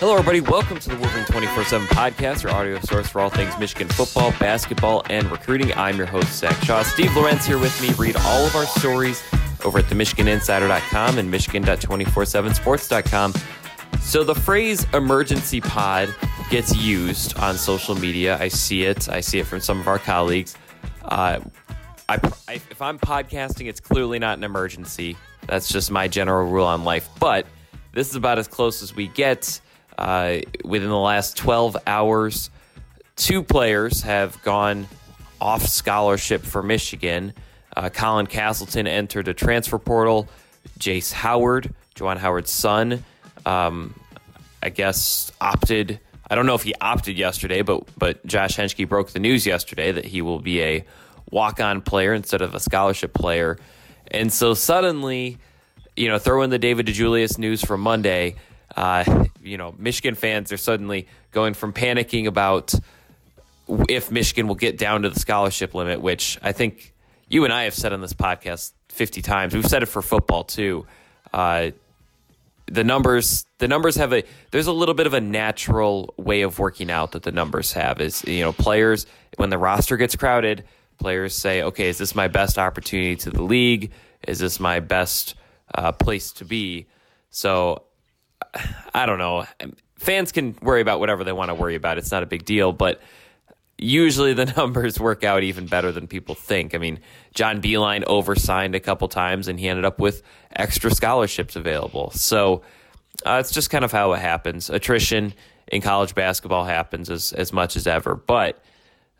Hello, everybody. Welcome to the Wolverine 24 7 podcast, your audio source for all things Michigan football, basketball, and recruiting. I'm your host, Zach Shaw. Steve Lorenz here with me. Read all of our stories over at the MichiganInsider.com and Michigan.247sports.com. So, the phrase emergency pod gets used on social media. I see it. I see it from some of our colleagues. Uh, I, I, if I'm podcasting, it's clearly not an emergency. That's just my general rule on life. But this is about as close as we get. Uh, within the last 12 hours, two players have gone off scholarship for Michigan. Uh, Colin Castleton entered a transfer portal. Jace Howard, Juwan Howard's son, um, I guess opted. I don't know if he opted yesterday, but but Josh Henschke broke the news yesterday that he will be a walk-on player instead of a scholarship player. And so suddenly, you know, throw in the David DeJulius news from Monday uh, you know, Michigan fans are suddenly going from panicking about if Michigan will get down to the scholarship limit, which I think you and I have said on this podcast 50 times. We've said it for football too. Uh, the numbers the numbers have a there's a little bit of a natural way of working out that the numbers have is you know players when the roster gets crowded players say okay is this my best opportunity to the league is this my best uh, place to be so I don't know. Fans can worry about whatever they want to worry about. It's not a big deal, but usually the numbers work out even better than people think. I mean, John Beilein oversigned a couple times and he ended up with extra scholarships available. So uh, it's just kind of how it happens. Attrition in college basketball happens as, as much as ever. But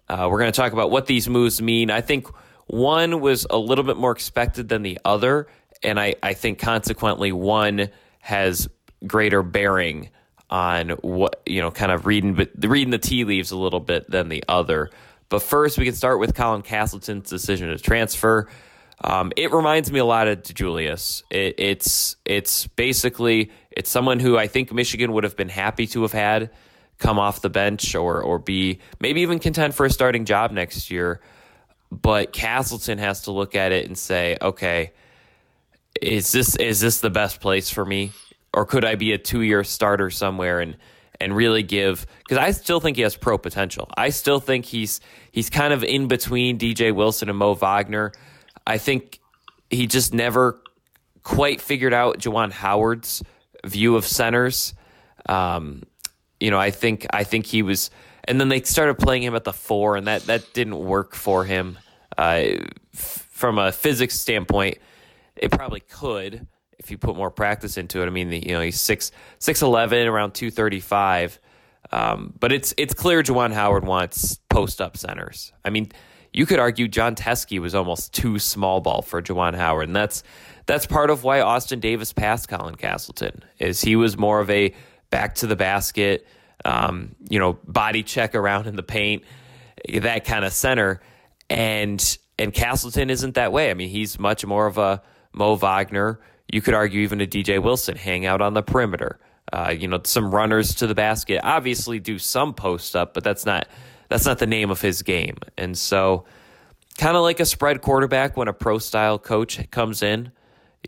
uh, we're going to talk about what these moves mean. I think one was a little bit more expected than the other. And I, I think consequently, one has greater bearing on what you know, kind of reading but reading the tea leaves a little bit than the other. But first, we can start with Colin Castleton's decision to transfer. Um, it reminds me a lot of Julius. It, it's it's basically it's someone who I think Michigan would have been happy to have had come off the bench or or be maybe even content for a starting job next year. But Castleton has to look at it and say, okay, is this is this the best place for me? Or could I be a two year starter somewhere and and really give because I still think he has pro potential. I still think he's he's kind of in between DJ Wilson and Mo Wagner. I think he just never quite figured out Juwan Howard's view of centers. Um, you know, I think I think he was, and then they started playing him at the four, and that that didn't work for him. Uh, f- from a physics standpoint, it probably could, if you put more practice into it. I mean, you know, he's six six eleven, around two thirty five. Um, but it's it's clear Juwan Howard wants post up centers. I mean, you could argue Jon Teske was almost too small ball for Juwan Howard, and that's that's part of why Austin Davis passed Colin Castleton. Is he was more of a back to the basket, um, you know, body check around in the paint, that kind of center, and and Castleton isn't that way. I mean, he's much more of a Mo Wagner you could argue even a DJ Wilson hang out on the perimeter. Uh, you know, some runners to the basket. Obviously, do some post up, but that's not that's not the name of his game. And so, kind of like a spread quarterback when a pro style coach comes in,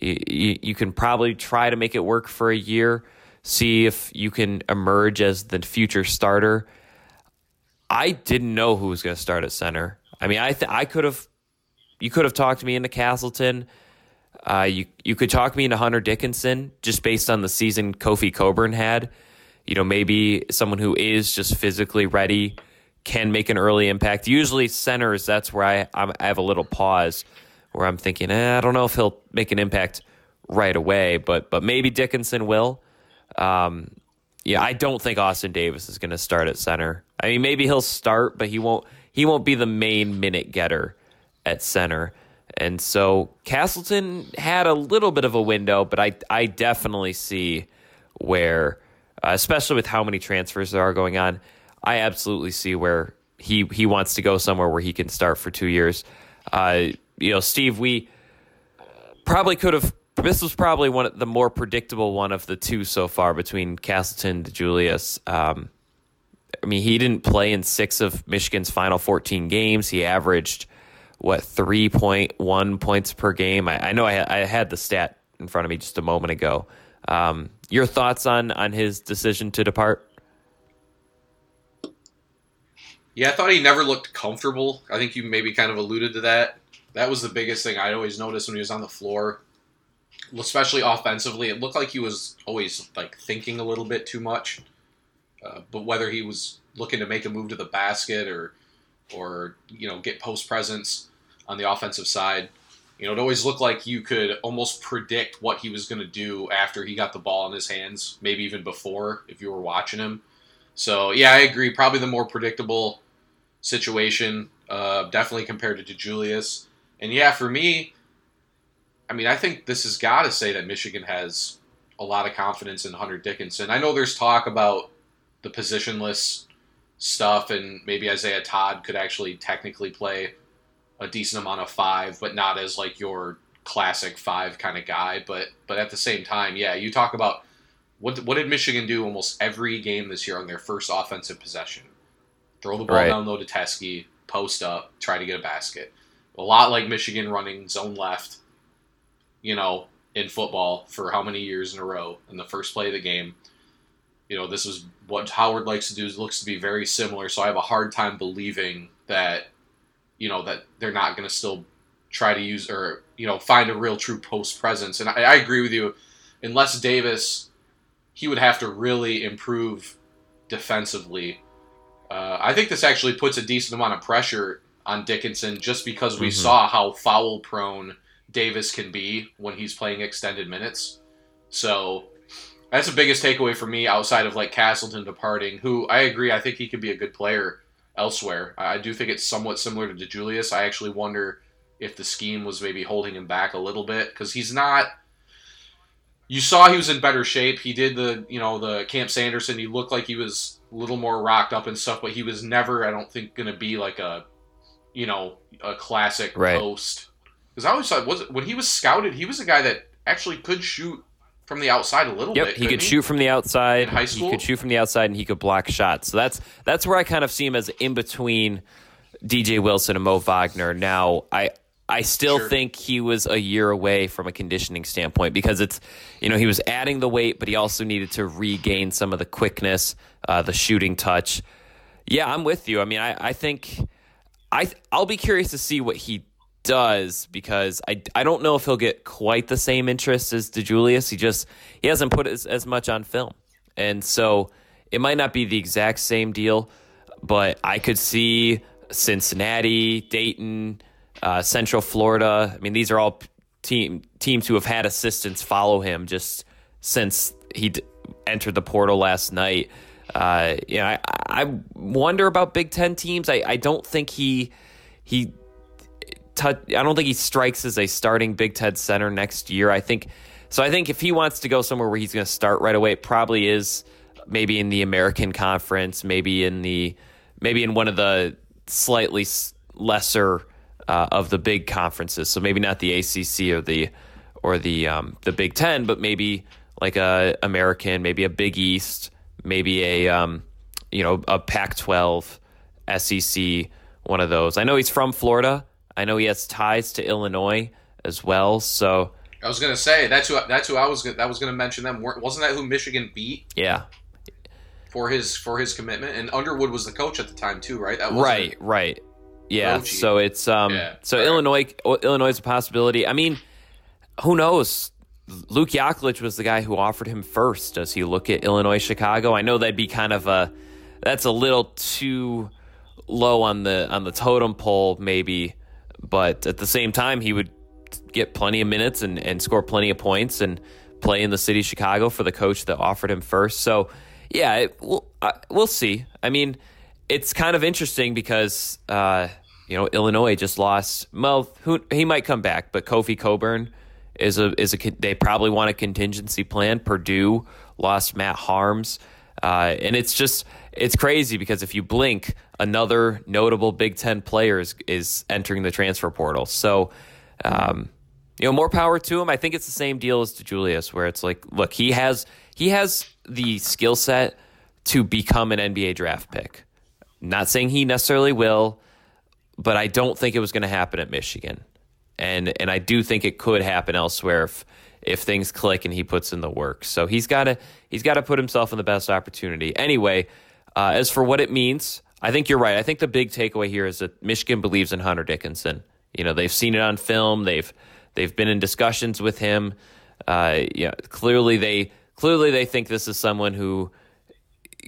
you, you, you can probably try to make it work for a year, see if you can emerge as the future starter. I didn't know who was going to start at center. I mean, I th- I could have you could have talked me into Castleton. Uh, you you could talk me into Hunter Dickinson just based on the season Kofi Cockburn had. You know, maybe someone who is just physically ready can make an early impact. Usually, centers that's where I I'm, i have a little pause where I'm thinking, eh, I don't know if he'll make an impact right away, but but maybe Dickinson will. Um, yeah, I don't think Austin Davis is going to start at center. I mean, maybe he'll start, but he won't. He won't be the main minute getter at center. And so Castleton had a little bit of a window, but I I definitely see where, uh, especially with how many transfers there are going on, I absolutely see where he he wants to go somewhere where he can start for two years. Uh, you know, Steve, we probably could have. This was probably one of the more predictable one of the two so far between Castleton and Julius. Um, I mean, he didn't play in six of Michigan's final 14 games. He averaged what 3.1 points per game. I, I know I, I, had the stat in front of me just a moment ago. Um, your thoughts on on his decision to depart? Yeah, I thought he never looked comfortable. I think you maybe kind of alluded to that. That was the biggest thing I always noticed when he was on the floor, especially offensively. It looked like he was always like thinking a little bit too much. Uh, but whether he was looking to make a move to the basket or or you know get post presence on the offensive side, you know, it always looked like you could almost predict what he was going to do after he got the ball in his hands, maybe even before if you were watching him. So yeah, I agree. Probably the more predictable situation, uh, definitely compared to Julius. And yeah, for me, I mean, I think this has got to say that Michigan has a lot of confidence in Hunter Dickinson. I know there's talk about the positionless stuff, and maybe Isaiah Todd could actually technically play a decent amount of five, but not as like your classic five kind of guy. But but at the same time, yeah, you talk about what what did Michigan do almost every game this year on their first offensive possession? Throw the ball right. down low to Teske, post up, try to get a basket. A lot like Michigan running zone left, you know, in football for how many years in a row in the first play of the game. You know, this is what Howard likes to do. It looks to be very similar. So I have a hard time believing that, you know, that they're not going to still try to use or you know find a real true post presence. And I, I agree with you. Unless Davis, he would have to really improve defensively uh, I think this actually puts a decent amount of pressure on Dickinson just because we mm-hmm. saw how foul prone Davis can be when he's playing extended minutes. So that's the biggest takeaway for me outside of like Castleton departing, who I agree, I think he could be a good player elsewhere. I do think it's somewhat similar to DeJulius. I actually wonder if the scheme was maybe holding him back a little bit because he's not. You saw he was in better shape. He did the, you know, the Camp Sanderson. He looked like he was a little more rocked up and stuff, but he was never, I don't think, going to be like a, you know, a classic right. post. Because I always thought was when he was scouted, he was a guy that actually could shoot from the outside a little yep, bit. he could he? shoot from the outside. In high school, he could shoot from the outside, and he could block shots. So that's that's where I kind of see him as in between DJ Wilson and Mo Wagner. Now, I I still sure. think he was a year away from a conditioning standpoint because it's, you know, he was adding the weight, but he also needed to regain some of the quickness, uh, the shooting touch. Yeah, I'm with you. I mean, I, I think I I'll be curious to see what he does because I, I don't know if he'll get quite the same interest as DeJulius. He just he hasn't put as, as much on film, and so it might not be the exact same deal, but I could see Cincinnati, Dayton uh, Central Florida. I mean, these are all team teams who have had assistants follow him just since he d- entered the portal last night. Uh, you know, I, I wonder about Big Ten teams. I, I don't think he he t- I don't think he strikes as a starting Big Ten center next year. I think so. I think if he wants to go somewhere where he's going to start right away, it probably is maybe in the American Conference, maybe in the maybe in one of the slightly lesser uh, of the big conferences. So maybe not the ACC or the or the um, the Big Ten, but maybe like a American, maybe a Big East, maybe a um, you know a Pac-12, SEC, one of those. I know he's from Florida. I know he has ties to Illinois as well. So I was gonna say that's who that's who I was that was gonna mention them. Wasn't that who Michigan beat? Yeah. For his for his commitment, and Underwood was the coach at the time too, right? That right, right. Yeah, so it's um yeah, so right. Illinois Illinois is a possibility. I mean, who knows? Luke Yaklich was the guy who offered him first. Does he look at Illinois Chicago? I know that'd be kind of a that's a little too low on the on the totem pole maybe, but at the same time he would get plenty of minutes and, and score plenty of points and play in the city of Chicago for the coach that offered him first. So yeah, it, we'll, we'll see. I mean, it's kind of interesting because uh, you know Illinois just lost. Well, who, he might come back, but Kofi Cockburn is a is a they probably want a contingency plan. Purdue lost Matt Haarms, uh, and it's just it's crazy because if you blink, another notable Big Ten player is, is entering the transfer portal. So. Um, you know, more power to him. I think it's the same deal as to Julius, where it's like, look, he has he has the skill set to become an NBA draft pick. Not saying he necessarily will, but I don't think it was going to happen at Michigan. And and I do think it could happen elsewhere if if things click and he puts in the work. So he's got to he's got to put himself in the best opportunity. Anyway, uh, as for what it means, I think you're right. I think the big takeaway here is that Michigan believes in Hunter Dickinson. You know, they've seen it on film. They've they've been in discussions with him. Uh, yeah, clearly they clearly they think this is someone who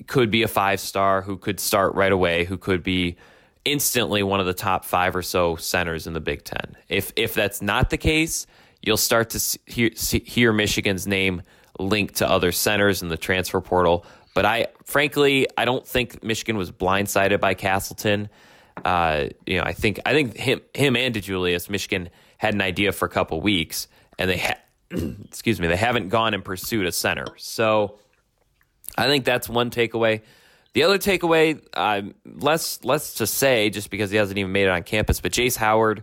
could be a five star, who could start right away, who could be instantly one of the top five or so centers in the Big Ten. If if that's not the case, you'll start to hear, hear Michigan's name linked to other centers in the transfer portal. But I, frankly, I don't think Michigan was blindsided by Castleton. Uh, you know, I think I think him him and DeJulius, Michigan had an idea for a couple weeks, and they ha- excuse me, they haven't gone and pursued a center. So I think that's one takeaway. The other takeaway, uh, less less to say, just because he hasn't even made it on campus, but Jace Howard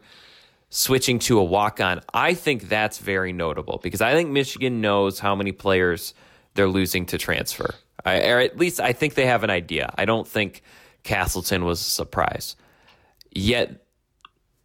switching to a walk on, I think that's very notable because I think Michigan knows how many players they're losing to transfer. I, or at least I think they have an idea. I don't think Castleton was a surprise. Yet,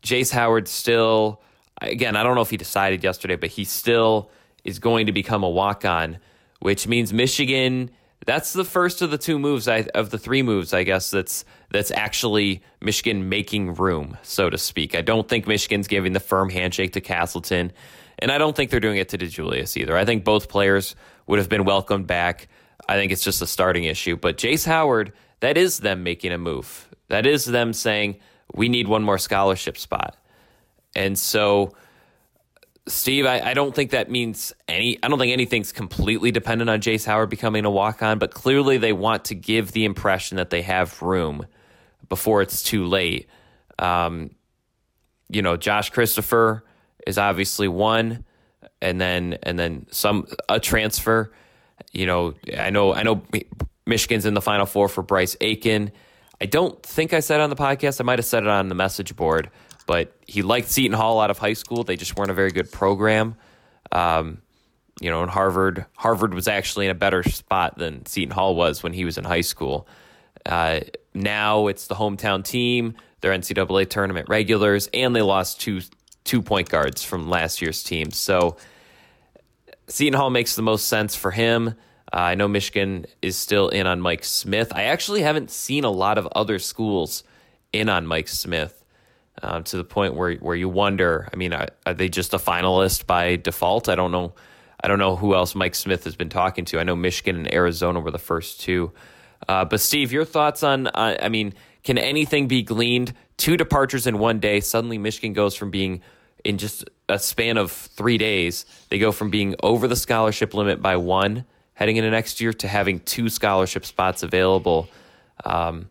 Jace Howard still, again, I don't know if he decided yesterday, but he still is going to become a walk on, which means Michigan that's the first of the two moves I, of the three moves I guess that's that's actually Michigan making room so to speak. I don't think Michigan's giving the firm handshake to Castleton and I don't think they're doing it to DeJulius either. I think both players would have been welcomed back. I think it's just a starting issue, but Jace Howard, that is them making a move. That is them saying we need one more scholarship spot. And so Steve, I, I, don't think that means any. I don't think anything's completely dependent on Jace Howard becoming a walk on, but clearly they want to give the impression that they have room before it's too late. Um, you know, Josh Christopher is obviously one, and then and then some a transfer. You know, I know I know Michigan's in the Final Four for Bryce Aiken. I don't think I said on the podcast. I might have said it on the message board but he liked Seton Hall out of high school. They just weren't a very good program. Um, you know, and Harvard, Harvard was actually in a better spot than Seton Hall was when he was in high school. Uh, now it's the hometown team. They're NCAA tournament regulars, and they lost two two point guards from last year's team. So Seton Hall makes the most sense for him. Uh, I know Michigan is still in on Mike Smith. I actually haven't seen a lot of other schools in on Mike Smith uh, to the point where where you wonder. I mean, are, are, they just a finalist by default? I don't know. I don't know who else Mike Smith has been talking to. I know Michigan and Arizona were the first two. Uh, but Steve, your thoughts on? Uh, I mean, can anything be gleaned? Two departures in one day. Suddenly, Michigan goes from being in just a span of three days. They go from being over the scholarship limit by one heading into next year to having two scholarship spots available. Um,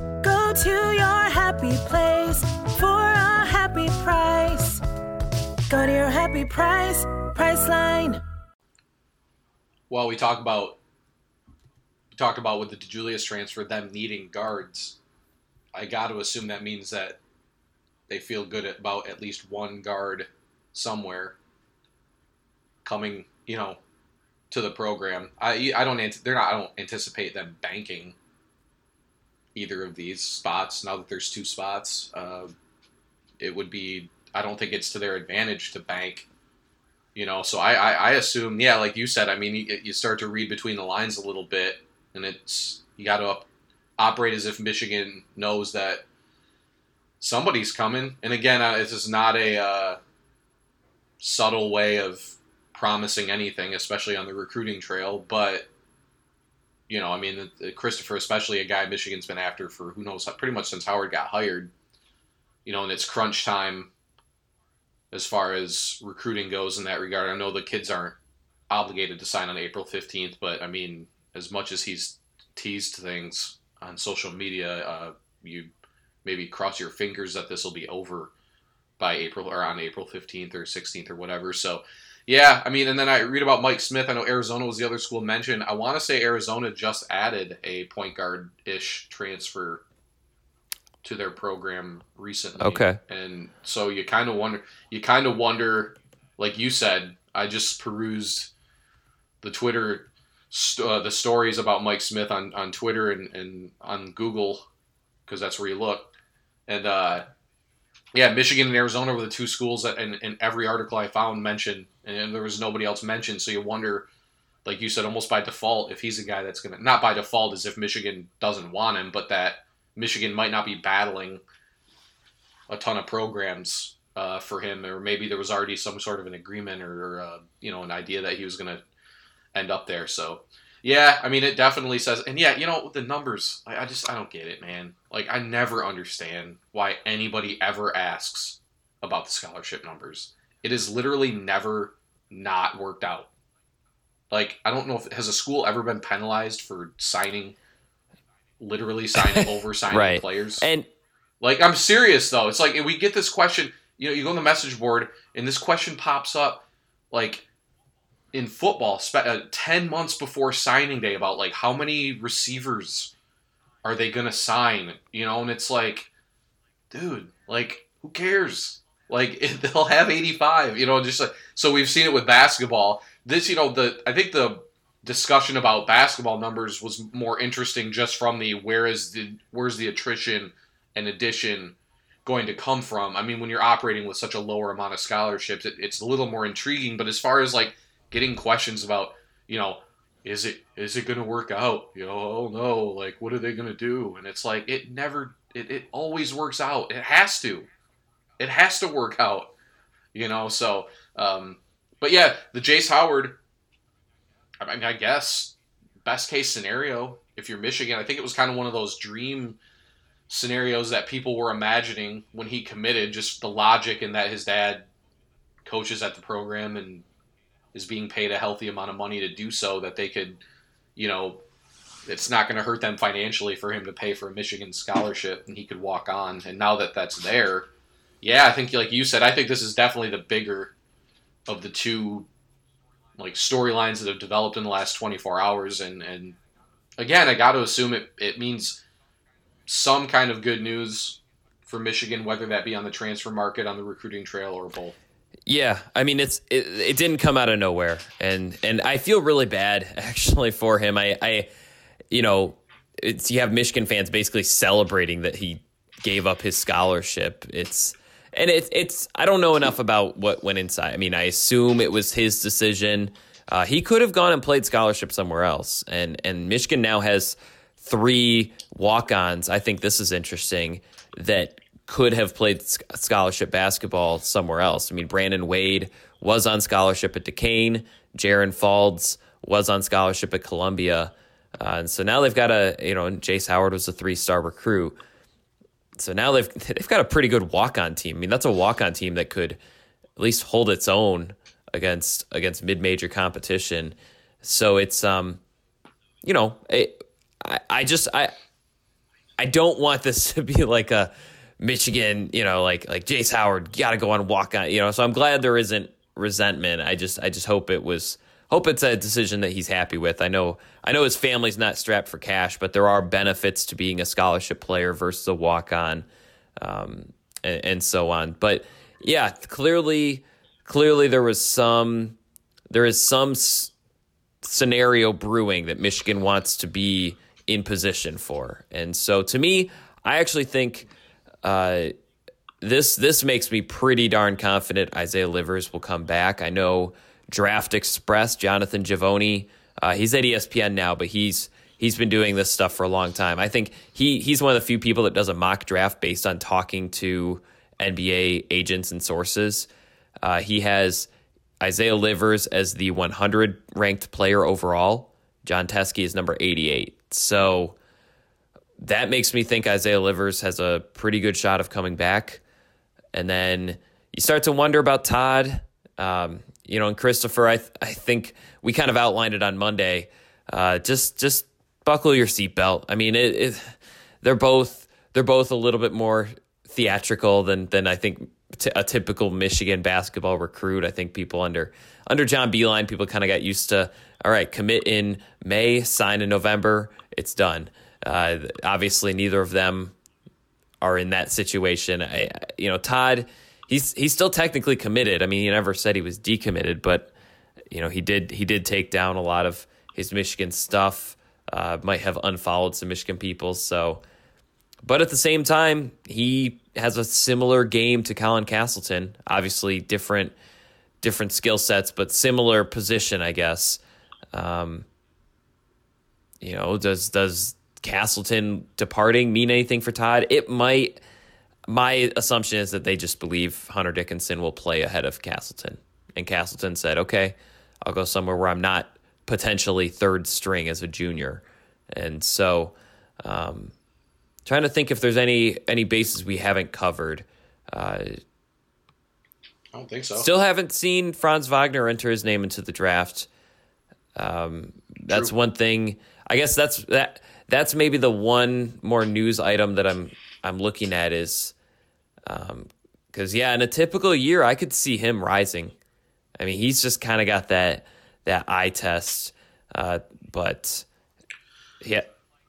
Go to your happy place for a happy price. Go to your happy price, Priceline. Well, we talk about we talked about with the DeJulius transfer, them needing guards. I got to assume that means that they feel good about at least one guard somewhere coming, you know, to the program. I I don't they're not I don't anticipate them banking either of these spots. Now that there's two spots, uh, it would be. I don't think it's to their advantage to bank. You know, so I, I, I assume, yeah, like you said, I mean, you, you start to read between the lines a little bit, and it's you got to operate as if Michigan knows that somebody's coming. And again, uh, this is not a uh, subtle way of promising anything, especially on the recruiting trail, but you know, I mean, Christopher, especially a guy Michigan's been after for who knows, pretty much since Howard got hired. You know, and it's crunch time as far as recruiting goes in that regard. I know the kids aren't obligated to sign on April 15th, but I mean, as much as he's teased things on social media, uh, you maybe cross your fingers that this will be over by April or on April 15th or 16th or whatever. So, Yeah, I mean, and then I read about Mike Smith. I know Arizona was the other school mentioned. I want to say Arizona just added a point guard ish transfer to their program recently. Okay. And so you kind of wonder, you kind of wonder, like you said, I just perused the Twitter, st- uh, the stories about Mike Smith on, on Twitter and, and on Google, because that's where you look. And, uh, yeah, Michigan and Arizona were the two schools that, in, in every article I found mentioned, and there was nobody else mentioned. So you wonder, like you said, almost by default, if he's a guy that's going to, not by default as if Michigan doesn't want him, but that Michigan might not be battling a ton of programs uh, for him, or maybe there was already some sort of an agreement or, uh, you know, an idea that he was going to end up there. So, yeah, I mean, it definitely says, and yeah, you know, the numbers, I, I just, I don't get it, man. Like, I never understand why anybody ever asks about the scholarship numbers. It is literally never not worked out. Like, I don't know if, has a school ever been penalized for signing, literally signing, over signing Right. players? And Like, I'm serious though. It's like we get this question. You know, you go on the message board, and this question pops up, like in football, spe- uh, ten months before signing day, about like how many receivers are they gonna sign? You know, and it's like, dude, like who cares? Like they'll have 85. You know, just like so we've seen it with basketball. This, you know, the I think the discussion about basketball numbers was more interesting just from the where is the where's the attrition and addition going to come from. I mean, when you're operating with such a lower amount of scholarships, it, it's a little more intriguing. But as far as like getting questions about, you know, is it is it going to work out? You know, oh no, like what are they going to do? And it's like it never, it, it always works out. It has to, it has to work out. You know, so, um, but yeah, the Jace Howard. I mean, I guess best case scenario if you're Michigan, I think it was kind of one of those dream scenarios that people were imagining when he committed. Just the logic in that his dad coaches at the program and is being paid a healthy amount of money to do so that they could, you know, it's not going to hurt them financially for him to pay for a Michigan scholarship and he could walk on. And now that that's there, yeah, I think like you said, I think this is definitely the bigger of the two like storylines that have developed in the last 24 hours and and again, I got to assume it it means some kind of good news for Michigan whether that be on the transfer market, on the recruiting trail or both. Yeah, I mean it's it, it didn't come out of nowhere, and and I feel really bad actually for him. I I you know it's you have Michigan fans basically celebrating that he gave up his scholarship. It's and it's it's I don't know enough about what went inside. I mean, I assume it was his decision. Uh, he could have gone and played scholarship somewhere else, and and Michigan now has three walk-ons. I think this is interesting that could have played scholarship basketball somewhere else. I mean, Brandon Wade was on scholarship at Duquesne. Jaron Faulds was on scholarship at Columbia. Uh, and so now they've got a, you know, Jace Howard was a three star recruit. So now they've they've got a pretty good walk on team. I mean, that's a walk on team that could at least hold its own against against mid major competition. So it's um, you know, it, I I just I I don't want this to be like a Michigan, you know, like like Jace Howard got to go on walk on, you know. So I'm glad there isn't resentment. I just I just hope it was hope it's a decision that he's happy with. I know I know his family's not strapped for cash, but there are benefits to being a scholarship player versus a walk on, um, and, and so on. But yeah, clearly clearly there was some there is some s- scenario brewing that Michigan wants to be in position for, and so to me, I actually think. Uh, this this makes me pretty darn confident Isaiah Livers will come back. I know Draft Express, Jonathan Givony, uh, he's at ESPN now, but he's he's been doing this stuff for a long time. I think he he's one of the few people that does a mock draft based on talking to NBA agents and sources. Uh, he has Isaiah Livers as the 100 ranked player overall. Jon Teske is number 88. So that makes me think Isaiah Livers has a pretty good shot of coming back. And then you start to wonder about Todd. Um, you know, and Christopher, I th- I think we kind of outlined it on Monday. Uh, just just buckle your seatbelt. I mean, it, it, they're both they're both a little bit more theatrical than than I think t- a typical Michigan basketball recruit. I think people under under John Beilein, people kind of got used to all right, commit in May, sign in November, it's done. Uh, obviously, neither of them are in that situation. I, you know, Todd, he's he's still technically committed. I mean, he never said he was decommitted, but you know, he did he did take down a lot of his Michigan stuff. Uh, might have unfollowed some Michigan people, so. But at the same time, he has a similar game to Colin Castleton. Obviously, different different skill sets, but similar position, I guess. Um, you know, does does Castleton departing mean anything for Todd? It might. My assumption is that they just believe Hunter Dickinson will play ahead of Castleton, and Castleton said, "Okay, I'll go somewhere where I'm not potentially third string as a junior," and so. Um, trying to think if there's any any bases we haven't covered. Uh, I don't think so. Still haven't seen Franz Wagner enter his name into the draft. Um, that's True. one thing. I guess that's that. That's maybe the one more news item that I'm I'm looking at is, because yeah, in a typical year, I could see him rising. I mean, he's just kind of got that that eye test, uh, but yeah,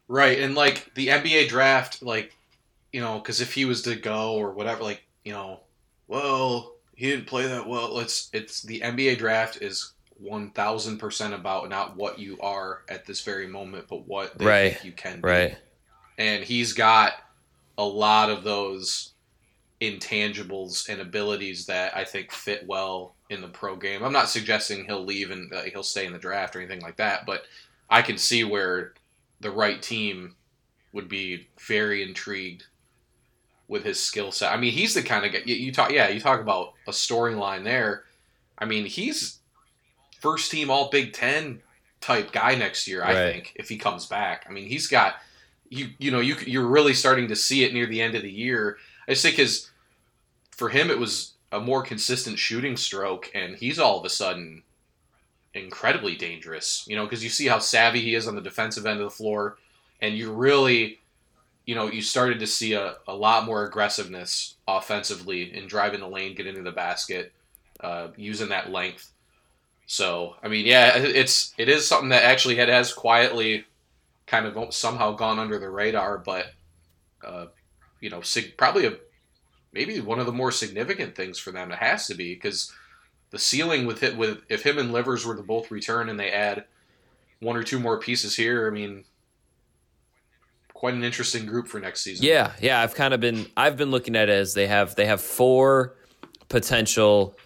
Right, and like the NBA draft, like you know, because if he was to go or whatever, like you know, well, he didn't play that well. It's it's the NBA draft is one thousand percent about not what you are at this very moment, but what they Right, think you can be. right, And he's got a lot of those intangibles and abilities that I think fit well in the pro game. I'm not suggesting he'll leave and uh, he'll stay in the draft or anything like that, but I can see where the right team would be very intrigued with his skill set. I mean, he's the kind of guy you, you talk. Yeah, you talk about a storyline there. I mean, he's first team All Big Ten type guy next year. I Right. think if he comes back. I mean, he's got you. You know, you you're really starting to see it near the end of the year. I just think his for him it was a more consistent shooting stroke, and he's all of a sudden incredibly dangerous. You know, because you see how savvy he is on the defensive end of the floor, and you really, you know, you started to see a, a lot more aggressiveness offensively in driving the lane, getting into the basket, uh, using that length. So, I mean, yeah, it's it is something that actually had has quietly kind of somehow gone under the radar, but uh, you know, sig- probably a maybe one of the more significant things for them. It has to be because the ceiling with it with if him and Livers were to both return and they add one or two more pieces here, I mean, quite an interesting group for next season. yeah, yeah. I've kind of been I've been looking at it as they have they have four potential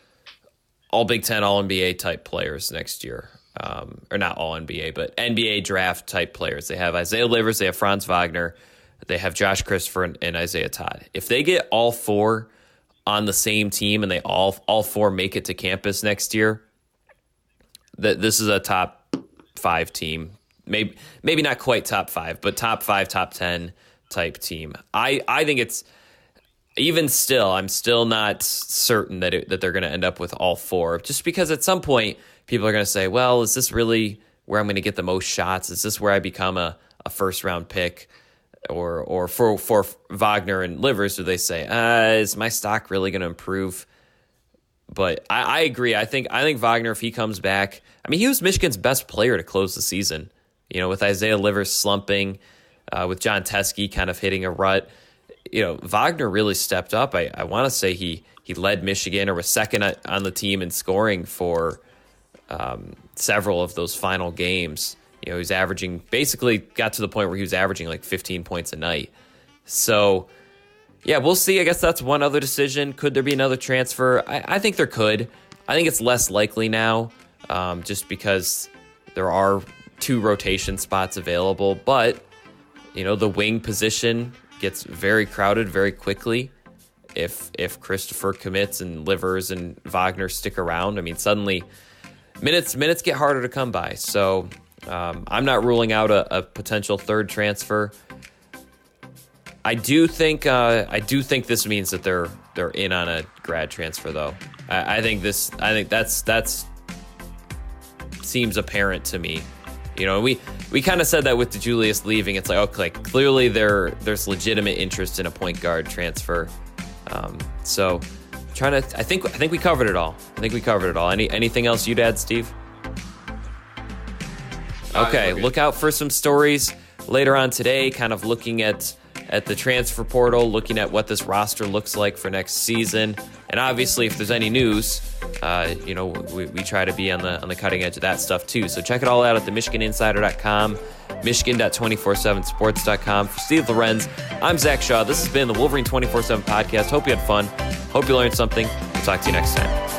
all Big Ten, all NBA type players next year. Um, or not all NBA, but NBA draft type players. They have Isaiah Livers, they have Franz Wagner, they have Josh Christopher and, and Isaiah Todd. If they get all four on the same team and they all all four make it to campus next year, that this is a top five team. Maybe maybe not quite top five, but top five, top ten type team. I I think it's even still, I'm still not certain that it, that they're going to end up with all four. Just because at some point people are going to say, "Well, is this really where I'm going to get the most shots? Is this where I become a, a first round pick?" Or or for for Wagner and Livers, do they say, uh, "Is my stock really going to improve?" But I, I agree. I think I think Wagner, if he comes back, I mean, he was Michigan's best player to close the season. You know, with Isaiah Livers slumping, uh, with Jon Teske kind of hitting a rut you know, Wagner really stepped up. I, I want to say he he led Michigan or was second on the team in scoring for um, several of those final games. You know, he's averaging basically got to the point where he was averaging like 15 points a night. So, yeah, we'll see. I guess that's one other decision. Could there be another transfer? I, I think there could. I think it's less likely now, um, just because there are two rotation spots available. But you know, the wing position gets very crowded very quickly. If if Christopher commits and Livers and Wagner stick around, I mean, suddenly minutes minutes get harder to come by. So um, I'm not ruling out a, a potential third transfer. I do think uh, I do think this means that they're they're in on a grad transfer though. I, I think this I think that's that's seems apparent to me. You know, we we kind of said that with Julius leaving. It's like okay, clearly there there's legitimate interest in a point guard transfer. Um, so trying to. I think. I think we covered it all. I think we covered it all. Any anything else you'd add, Steve? Uh, okay, look out for some stories later on today. Kind of looking at at the transfer portal, looking at what this roster looks like for next season, and obviously, if there's any news, uh, you know, we, we try to be on the on the cutting edge of that stuff too. So check it all out at the MichiganInsider.com, Michigan.247sports.com. For Steve Lorenz, I'm Zach Shaw. This has been the Wolverine 24/7 podcast. Hope you had fun. Hope you learned something. We'll talk to you next time.